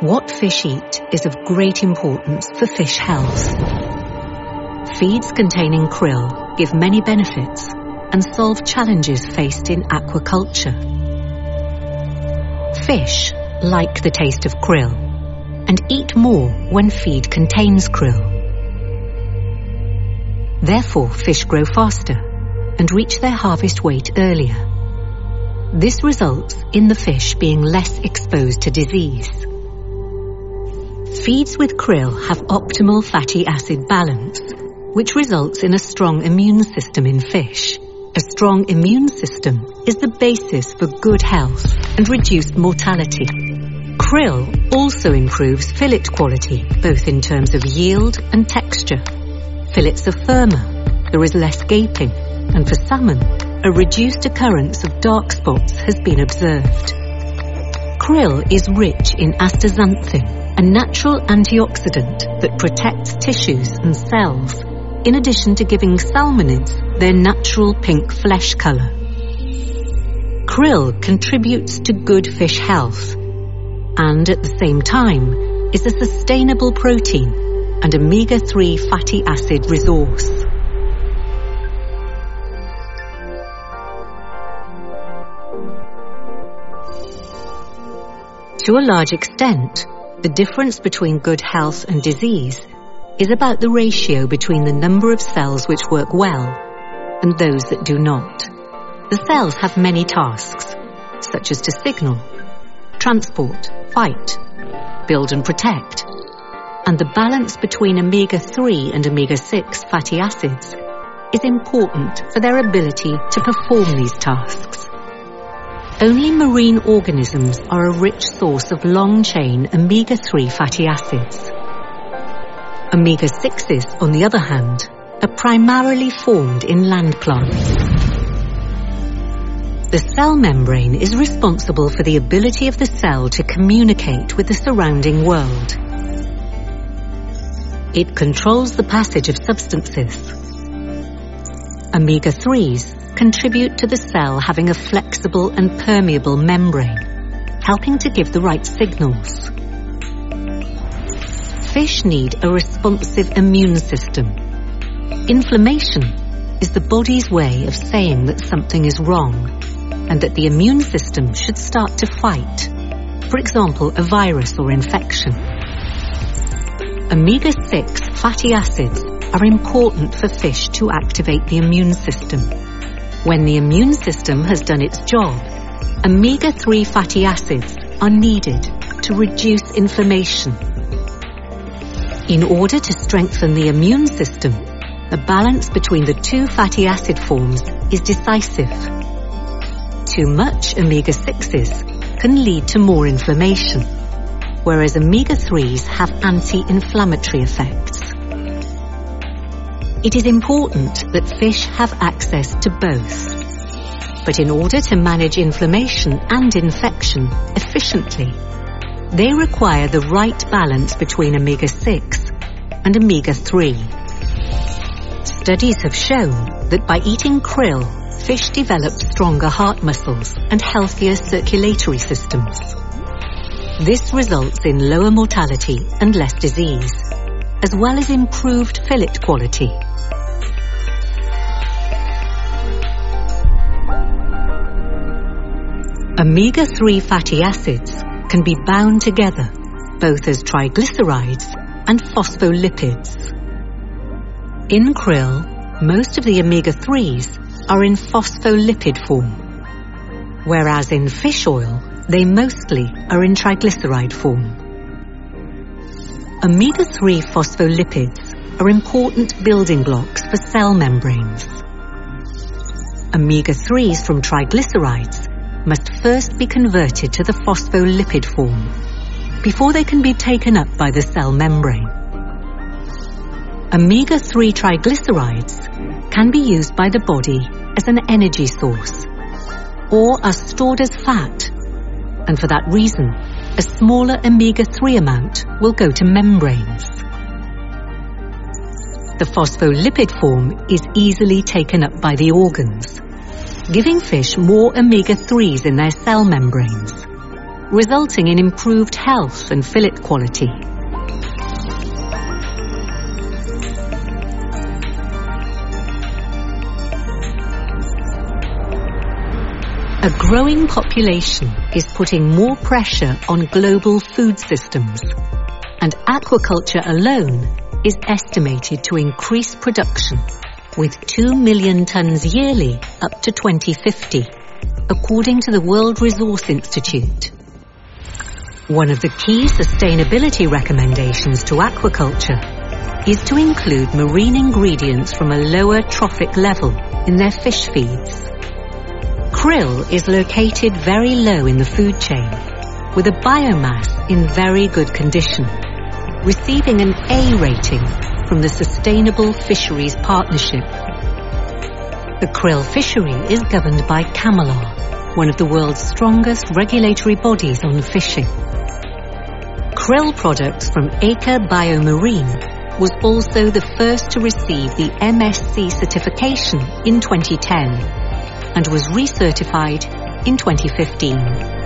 What fish eat is of great importance for fish health. Feeds containing krill give many benefits and solve challenges faced in aquaculture. Fish like the taste of krill and eat more when feed contains krill. Therefore, fish grow faster and reach their harvest weight earlier. This results in the fish being less exposed to disease. Feeds with krill have optimal fatty acid balance, which results in a strong immune system in fish. A strong immune system is the basis for good health and reduced mortality. Krill also improves fillet quality, both in terms of yield and texture. Fillets are firmer, there is less gaping, and for salmon, a reduced occurrence of dark spots has been observed. Krill is rich in astaxanthin, a natural antioxidant that protects tissues and cells, in addition to giving salmonids their natural pink flesh colour. Krill contributes to good fish health and at the same time is a sustainable protein and omega-3 fatty acid resource. To a large extent, the difference between good health and disease is about the ratio between the number of cells which work well and those that do not. The cells have many tasks, such as to signal, transport, fight, build and protect. And the balance between omega-3 and omega-6 fatty acids is important for their ability to perform these tasks. Only marine organisms are a rich source of long-chain omega-3 fatty acids. Omega-6s, on the other hand, are primarily formed in land plants. The cell membrane is responsible for the ability of the cell to communicate with the surrounding world. It controls the passage of substances. Omega-3s contribute to the cell having a flexible and permeable membrane, helping to give the right signals. Fish need a responsive immune system. Inflammation is the body's way of saying that something is wrong and that the immune system should start to fight, for example, a virus or infection. Omega-6 fatty acids are important for fish to activate the immune system when the immune system has done its job, omega-3 fatty acids are needed to reduce inflammation. In order to strengthen the immune system, the balance between the two fatty acid forms is decisive. Too much omega-6s can lead to more inflammation, whereas omega-3s have anti-inflammatory effects. It is important that fish have access to both. But in order to manage inflammation and infection efficiently, they require the right balance between omega-6 and omega-3. Studies have shown that by eating krill, fish develop stronger heart muscles and healthier circulatory systems. This results in lower mortality and less disease, as well as improved fillet quality. Omega-3 fatty acids can be bound together both as triglycerides and phospholipids. In krill, most of the omega-3s are in phospholipid form, whereas in fish oil, they mostly are in triglyceride form. Omega-3 phospholipids are important building blocks for cell membranes. Omega-3s from triglycerides must first be converted to the phospholipid form before they can be taken up by the cell membrane. Omega-3 triglycerides can be used by the body as an energy source or are stored as fat and for that reason a smaller omega-3 amount will go to membranes. The phospholipid form is easily taken up by the organs giving fish more omega-3s in their cell membranes. resulting in improved health and fillet quality. A growing population is putting more pressure on global food systems, and aquaculture alone is estimated to increase production with 2 million tons yearly up to 2050, according to the World Resource Institute. One of the key sustainability recommendations to aquaculture is to include marine ingredients from a lower trophic level in their fish feeds. Krill is located very low in the food chain, with a biomass in very good condition, receiving an A rating from the Sustainable Fisheries Partnership. The krill fishery is governed by CCAMLR, one of the world's strongest regulatory bodies on fishing. Krill products from Aker BioMarine was also the first to receive the MSC certification in 2010 and was recertified in 2015.